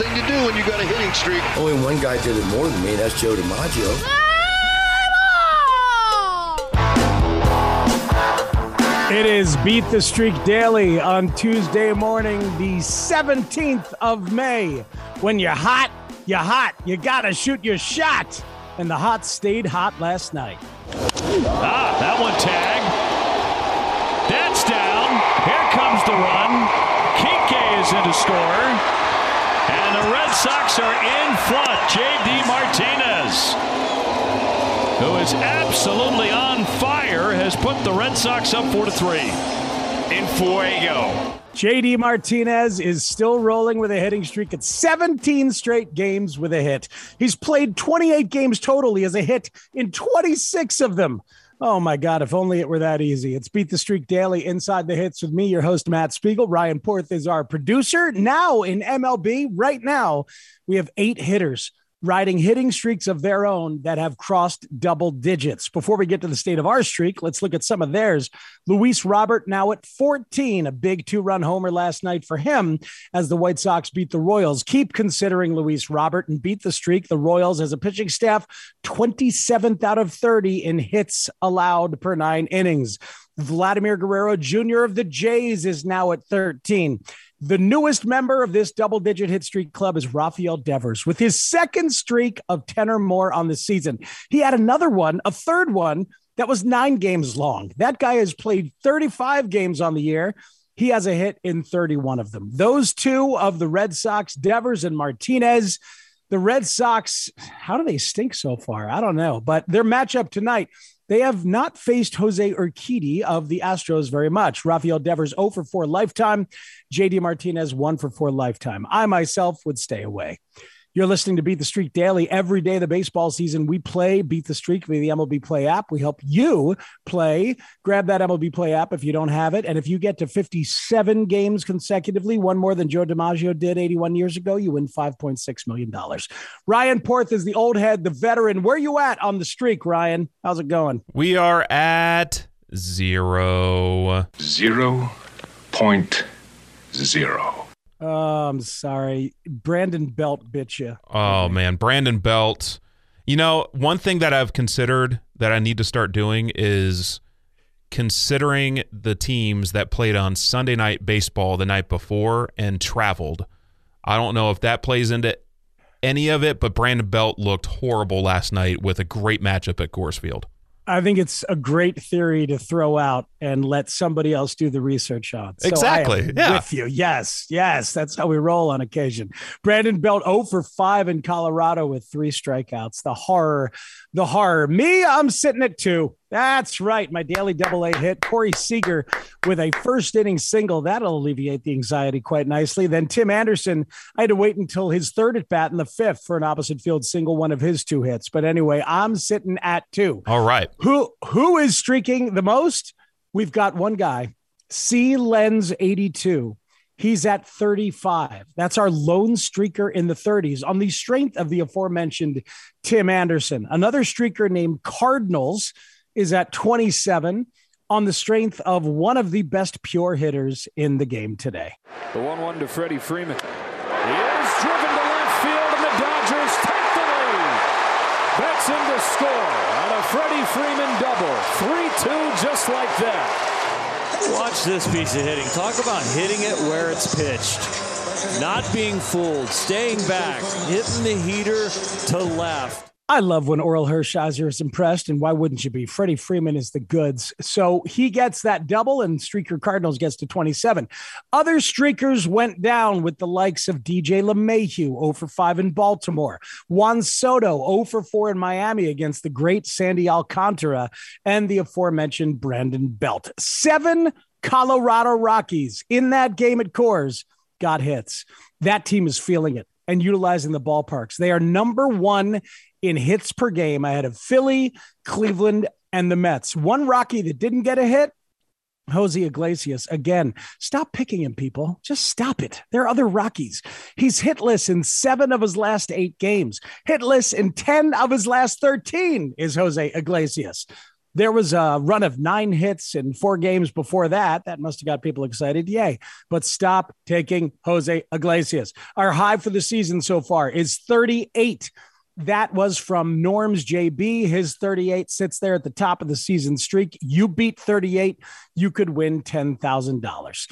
Thing to do when you got a hitting streak. Only one guy did it more than me, that's Joe DiMaggio. It is Beat the Streak Daily on Tuesday morning, the 17th of May. When you're hot, you're hot. You gotta shoot your shot. And the hot stayed hot last night. Ah, that one tag. That's down. Here comes the run. Kike is in to score. Red Sox are in front. J.D. Martinez who is absolutely on fire, has put the Red Sox up 4 to 3 in Fuego. JD Martinez is still rolling with a hitting streak at 17 straight games with a hit. He's played 28 games total. He has a hit in 26 of them. Oh my God, if only it were that easy. It's Beat the Streak Daily Inside the Hits with me, your host, Matt Spiegel. Ryan Porth is our producer. Now in MLB, right now, we have eight hitters riding hitting streaks of their own that have crossed double digits. Before we get to the state of our streak, let's look at some of theirs. Luis Robert now at 14, a big two run homer last night for him as the White Sox beat the Royals. Keep considering Luis Robert and beat the streak. The Royals, as a pitching staff, 27th out of 30 in hits allowed per nine innings. Vladimir Guerrero Jr. of the Jays is now at 13. The newest member of this double digit hit streak club is Rafael Devers with his second streak of 10 or more on the season. He had another one, a third one that was nine games long. That guy has played 35 games on the year. He has a hit in 31 of them. Those two of the Red Sox, Devers and Martinez. The Red Sox, how do they stink so far? I don't know, but their matchup tonight they have not faced Jose Urquidy of the Astros very much. Rafael Devers 0 for 4 lifetime. JD Martinez 1 for 4 lifetime. I myself would stay away. You're listening to Beat the Streak Daily. Every day of the baseball season, we play Beat the Streak via the MLB Play app. We help you play. Grab that MLB Play app if you don't have it. And if you get to 57 games consecutively, one more than Joe DiMaggio did 81 years ago, you win $5.6 million. Ryan Porth is the old head, the veteran. Where you at on the streak, Ryan? How's it going? We are at zero. Zero point zero. Oh, I'm sorry. Brandon Belt bit you. Oh, man. Brandon Belt. You know, one thing that I've considered that I need to start doing is considering the teams that played on Sunday night baseball the night before and traveled. I don't know if that plays into any of it, but Brandon Belt looked horrible last night with a great matchup at Coors Field. I think it's a great theory to throw out and let somebody else do the research on. So exactly. yeah. With you. Yes. Yes. That's how we roll on occasion. Brandon Belt 0 for 5 in Colorado with three strikeouts. The horror. The horror. Me, I'm sitting at two. That's right. My daily double A hit. Corey Seager with a first inning single. That'll alleviate the anxiety quite nicely. Then Tim Anderson, I had to wait until his third at bat in the fifth for an opposite field single, one of his two hits. But anyway, I'm sitting at two. All right. Who who is streaking the most? We've got one guy, C Lens 82. He's at 35. That's our lone streaker in the 30s on the strength of the aforementioned Tim Anderson. Another streaker named Cardinals is at 27 on the strength of one of the best pure hitters in the game today. The 1 1 to Freddie Freeman. He is driven to left field, and the Dodgers take the lead. That's in to score on a Freddie Freeman double. 3 2, just like that. Watch this piece of hitting. Talk about hitting it where it's pitched. Not being fooled, staying back, hitting the heater to left. I love when Orel Hershiser is impressed, and why wouldn't you be? Freddie Freeman is the goods. So he gets that double, and Streaker Cardinals gets to 27. Other streakers went down with the likes of DJ LeMahieu, 0 for 5 in Baltimore, Juan Soto, 0 for 4 in Miami against the great Sandy Alcantara, and the aforementioned Brandon Belt. Seven Colorado Rockies in that game at Coors got hits. That team is feeling it and utilizing the ballparks. They are number one in hits per game ahead of Philly, Cleveland, and the Mets. One Rocky that didn't get a hit Jose Iglesias again. Stop picking him, people. Just stop it. There are other Rockies. He's hitless in seven of his last eight games. Hitless in 10 of his last 13 is Jose Iglesias. There was a run of nine hits in four games before that. That must have got people excited. Yay. But stop taking Jose Iglesias. Our high for the season so far is 38. That was from Norm's JB. His 38 sits there at the top of the season streak. You beat 38, you could win $10,000.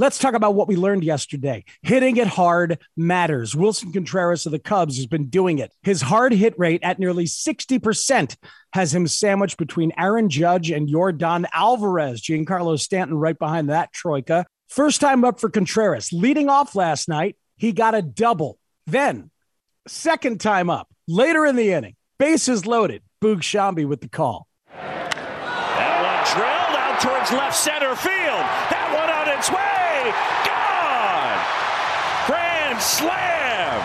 Let's talk about what we learned yesterday. Hitting it hard matters. Willson Contreras of the Cubs has been doing it. His hard hit rate at nearly 60% has him sandwiched between Aaron Judge and Yordan Alvarez. Giancarlo Stanton right behind that troika. First time up for Contreras. Leading off last night, he got a double. Then, second time up, later in the inning, bases loaded. Boog Sciambi with the call. That one drilled out towards left center field. That one on its way. Gone. Grand slam.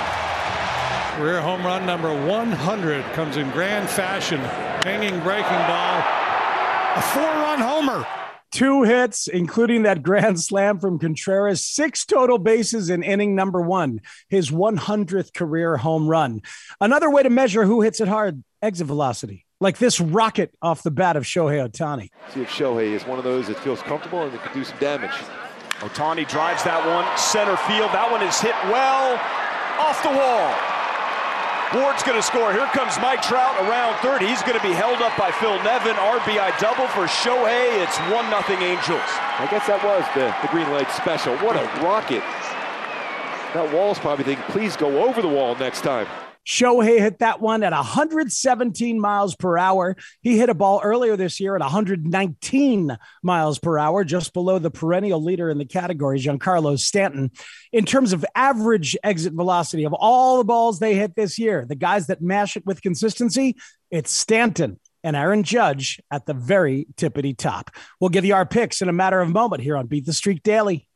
Career home run number 100 comes in grand fashion. Hanging breaking ball. A four run homer. Two hits, including that grand slam from Contreras, six total bases in inning number one, his 100th career home run. Another way to measure who hits it hard exit velocity, like this rocket off the bat of Shohei Ohtani. See if Shohei is one of those that feels comfortable and that can do some damage. Ohtani drives that one center field. That one is hit well off the wall. Ward's going to score. Here comes Mike Trout around third. He's going to be held up by Phil Nevin. RBI double for Shohei. It's 1 0 Angels. I guess that was the, the green light special. What a rocket. That wall's probably thinking, please go over the wall next time. Shohei hit that one at 117 miles per hour. He hit a ball earlier this year at 119 miles per hour, just below the perennial leader in the category, Giancarlo Stanton. In terms of average exit velocity of all the balls they hit this year, the guys that mash it with consistency, it's Stanton and Aaron Judge at the very tippity top. We'll give you our picks in a matter of moment here on Beat the Streak Daily.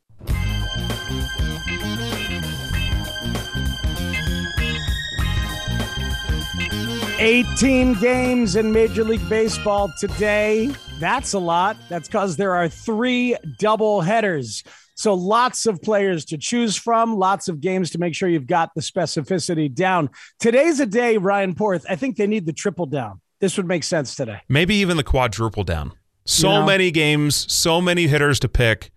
18 games in Major League Baseball today. That's a lot. That's because there are three double headers. So lots of players to choose from, lots of games to make sure you've got the specificity down. Today's a day, Ryan Porth. I think they need the triple down. This would make sense today. Maybe even the quadruple down. So You know? many games, so many hitters to pick,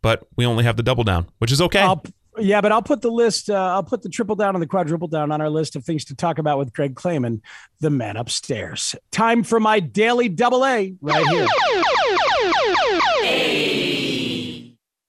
but we only have the double down, which is okay. I'll, yeah, but I'll put the list. Uh, I'll put the triple down and the quadruple down on our list of things to talk about with Greg Clayman, the man upstairs. Time for my daily double A right here.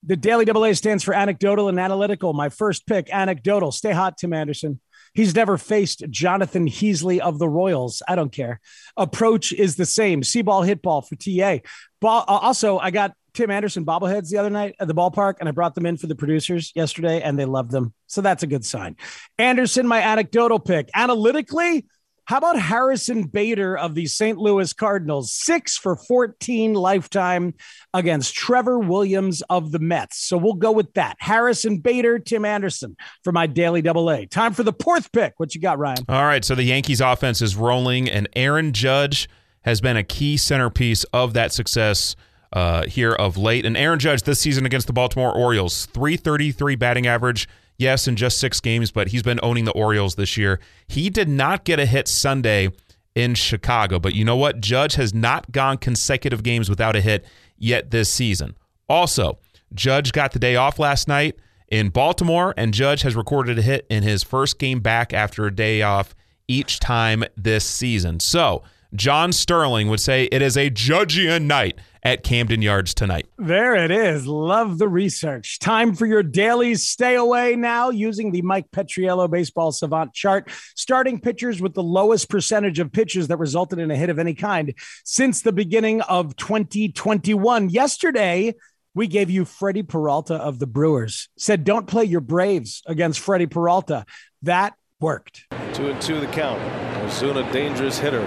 The daily double A stands for anecdotal and analytical. My first pick, anecdotal. Stay hot, Tim Anderson. He's never faced Jonathan Heasley of the Royals. I don't care. Approach is the same. See ball, hit ball for TA. Ball, uh, also, I got Tim Anderson bobbleheads the other night at the ballpark, and I brought them in for the producers yesterday, and they loved them. So that's a good sign. Anderson, my anecdotal pick. Analytically, how about Harrison Bader of the St. Louis Cardinals? Six for 14 lifetime against Trevor Williams of the Mets. So we'll go with that. Harrison Bader, Tim Anderson for my daily double A. Time for the fourth pick. What you got, Ryan? All right, so the Yankees offense is rolling, and Aaron Judge has been a key centerpiece of that success uh, here of late. And Aaron Judge this season against the Baltimore Orioles, 333 batting average. Yes, in just six games, but he's been owning the Orioles this year. He did not get a hit Sunday in Chicago, but you know what? Judge has not gone consecutive games without a hit yet this season. Also, Judge got the day off last night in Baltimore, and Judge has recorded a hit in his first game back after a day off each time this season. So, John Sterling would say it is a Judgian night at Camden Yards tonight. There it is. Love the research. Time for your daily stay away now using the Mike Petriello baseball savant chart. Starting pitchers with the lowest percentage of pitches that resulted in a hit of any kind since the beginning of 2021. Yesterday, we gave you Freddie Peralta of the Brewers. Said, don't play your Braves against Freddie Peralta. That worked. Two and two the count. Ozuna, dangerous hitter.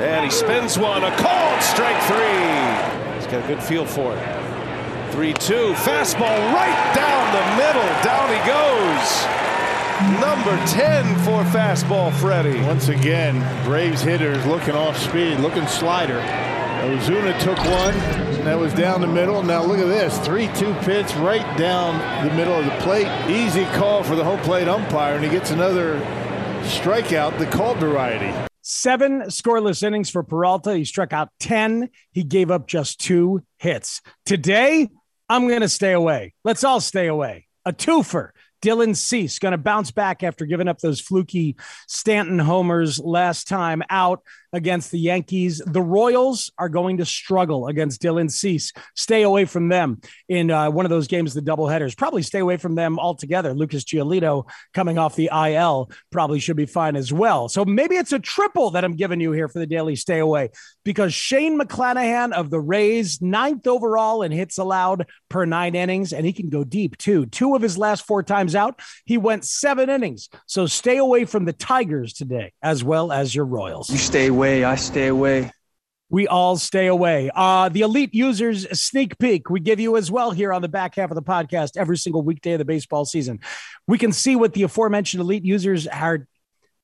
And he spins one, a called strike three. He's got a good feel for it. 3 2. Fastball right down the middle. Down he goes. Number 10 for fastball, Freddie. Once again, Braves hitters looking off speed, looking slider. Ozuna took one, that was down the middle. Now look at this 3 2 pitch right down the middle of the plate. Easy call for the home plate umpire, and he gets another strikeout, the called variety. Seven scoreless innings for Peralta. He struck out 10. He gave up just two hits. Today, I'm going to stay away. Let's all stay away. A twofer. Dylan Cease going to bounce back after giving up those fluky Stanton homers last time out against the Yankees. The Royals are going to struggle against Dylan Cease. Stay away from them in uh, one of those games, the doubleheaders. Probably stay away from them altogether. Lucas Giolito coming off the IL probably should be fine as well. So maybe it's a triple that I'm giving you here for the daily stay away because Shane McClanahan of the Rays, ninth overall in hits allowed per nine innings, and he can go deep too. Two of his last four times out, he went seven innings. So stay away from the Tigers today, as well as your Royals. You stay away, I stay away. We all stay away. Uh, the elite users sneak peek we give you as well here on the back half of the podcast every single weekday of the baseball season. We can see what the aforementioned elite users are.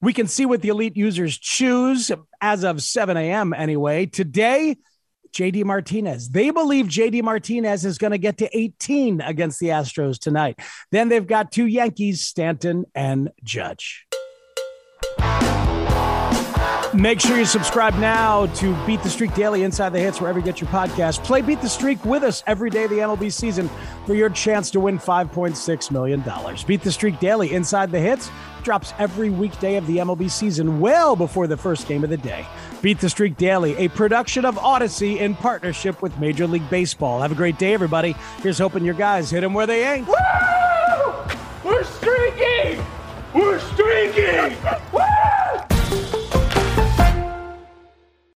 We can see what the elite users choose as of 7 a.m. anyway. Today, JD Martinez. They believe JD Martinez is going to get to 18 against the Astros tonight. Then they've got two Yankees, Stanton and Judge. Make sure you subscribe now to Beat the Streak Daily Inside the Hits, wherever you get your podcast. Play Beat the Streak with us every day of the MLB season for your chance to win $5.6 million. Beat the Streak Daily Inside the Hits drops every weekday of the MLB season, well before the first game of the day. Beat the Streak Daily, a production of Audacy in partnership with Major League Baseball. Have a great day, everybody. Here's hoping your guys hit them where they ain't. Woo! We're streaking! We're streaking!